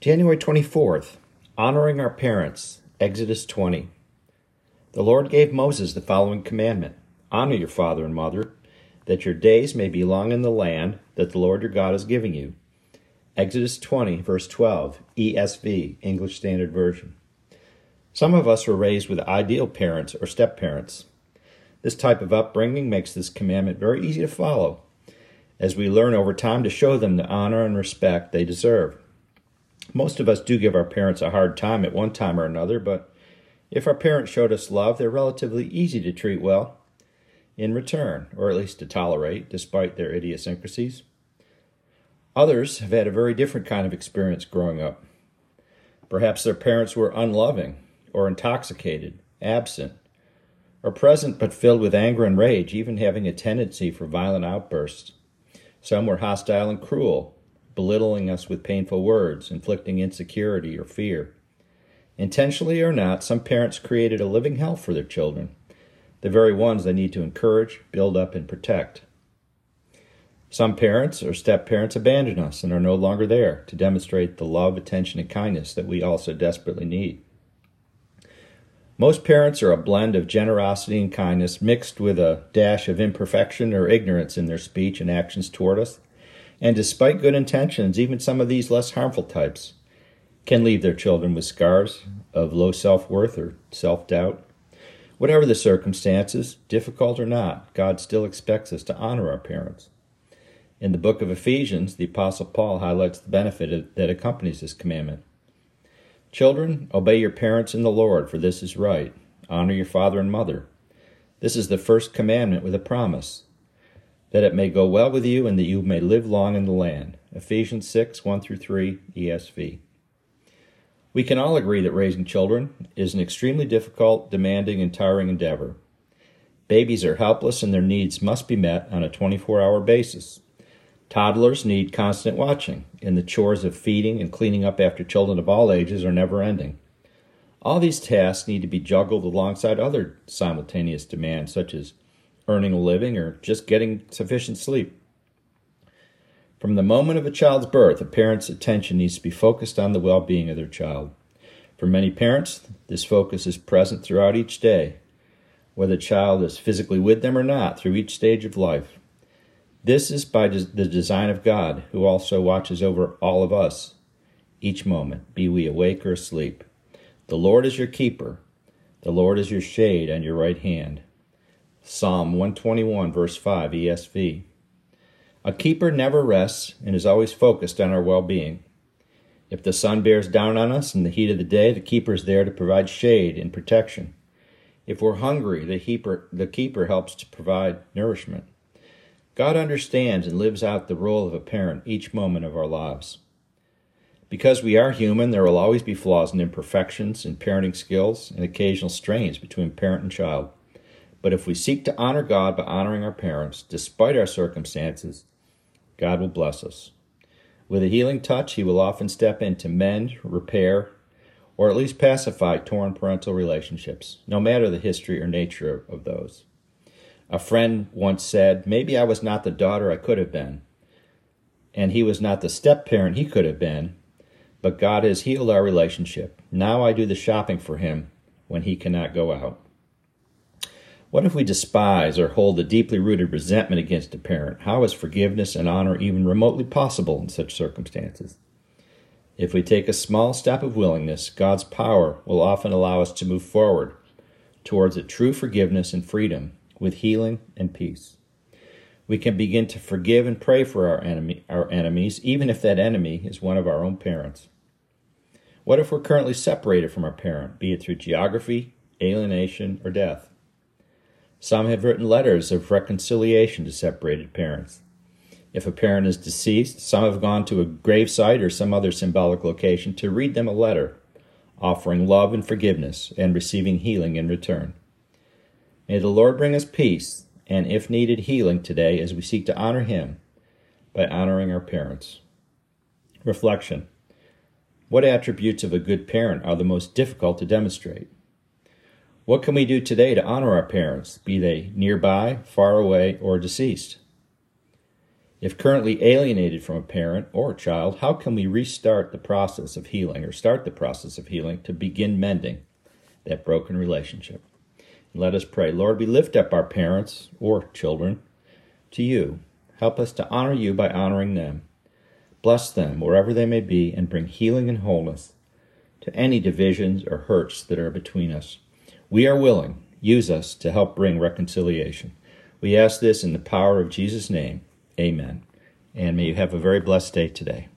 January 24th, honoring our parents, Exodus 20. The Lord gave Moses the following commandment Honor your father and mother, that your days may be long in the land that the Lord your God is giving you. Exodus 20, verse 12, ESV, English Standard Version. Some of us were raised with ideal parents or step parents. This type of upbringing makes this commandment very easy to follow, as we learn over time to show them the honor and respect they deserve. Most of us do give our parents a hard time at one time or another, but if our parents showed us love, they're relatively easy to treat well in return, or at least to tolerate, despite their idiosyncrasies. Others have had a very different kind of experience growing up. Perhaps their parents were unloving, or intoxicated, absent, or present but filled with anger and rage, even having a tendency for violent outbursts. Some were hostile and cruel, belittling us with painful words, inflicting insecurity or fear. Intentionally or not, some parents created a living hell for their children, the very ones they need to encourage, build up, and protect. Some parents or step parents abandon us and are no longer there to demonstrate the love, attention, and kindness that we also desperately need. Most parents are a blend of generosity and kindness mixed with a dash of imperfection or ignorance in their speech and actions toward us. And despite good intentions, even some of these less harmful types can leave their children with scars of low self worth or self doubt. Whatever the circumstances, difficult or not, God still expects us to honor our parents. In the book of Ephesians, the Apostle Paul highlights the benefit that accompanies this commandment. Children, obey your parents in the Lord, for this is right. Honor your father and mother. This is the first commandment with a promise that it may go well with you and that you may live long in the land. Ephesians 6 1 through 3 ESV. We can all agree that raising children is an extremely difficult, demanding, and tiring endeavor. Babies are helpless and their needs must be met on a 24 hour basis. Toddlers need constant watching, and the chores of feeding and cleaning up after children of all ages are never ending. All these tasks need to be juggled alongside other simultaneous demands, such as earning a living, or just getting sufficient sleep. From the moment of a child's birth, a parent's attention needs to be focused on the well being of their child. For many parents, this focus is present throughout each day, whether the child is physically with them or not, through each stage of life. This is by the design of God, who also watches over all of us each moment, be we awake or asleep. The Lord is your keeper, the Lord is your shade on your right hand. Psalm 121, verse 5, ESV. A keeper never rests and is always focused on our well being. If the sun bears down on us in the heat of the day, the keeper is there to provide shade and protection. If we're hungry, the the keeper helps to provide nourishment. God understands and lives out the role of a parent each moment of our lives. Because we are human, there will always be flaws and imperfections in parenting skills and occasional strains between parent and child. But if we seek to honor God by honoring our parents, despite our circumstances, God will bless us. With a healing touch, He will often step in to mend, repair, or at least pacify torn parental relationships, no matter the history or nature of those. A friend once said, Maybe I was not the daughter I could have been, and he was not the step parent he could have been, but God has healed our relationship. Now I do the shopping for him when he cannot go out. What if we despise or hold a deeply rooted resentment against a parent? How is forgiveness and honor even remotely possible in such circumstances? If we take a small step of willingness, God's power will often allow us to move forward towards a true forgiveness and freedom with healing and peace. We can begin to forgive and pray for our, enemy, our enemies, even if that enemy is one of our own parents. What if we're currently separated from our parent, be it through geography, alienation, or death? Some have written letters of reconciliation to separated parents. If a parent is deceased, some have gone to a gravesite or some other symbolic location to read them a letter, offering love and forgiveness and receiving healing in return. May the Lord bring us peace and, if needed, healing today as we seek to honor Him by honoring our parents. Reflection What attributes of a good parent are the most difficult to demonstrate? What can we do today to honor our parents, be they nearby, far away, or deceased? If currently alienated from a parent or a child, how can we restart the process of healing or start the process of healing to begin mending that broken relationship? Let us pray. Lord, we lift up our parents or children to you. Help us to honor you by honoring them. Bless them wherever they may be and bring healing and wholeness to any divisions or hurts that are between us. We are willing. Use us to help bring reconciliation. We ask this in the power of Jesus' name. Amen. And may you have a very blessed day today.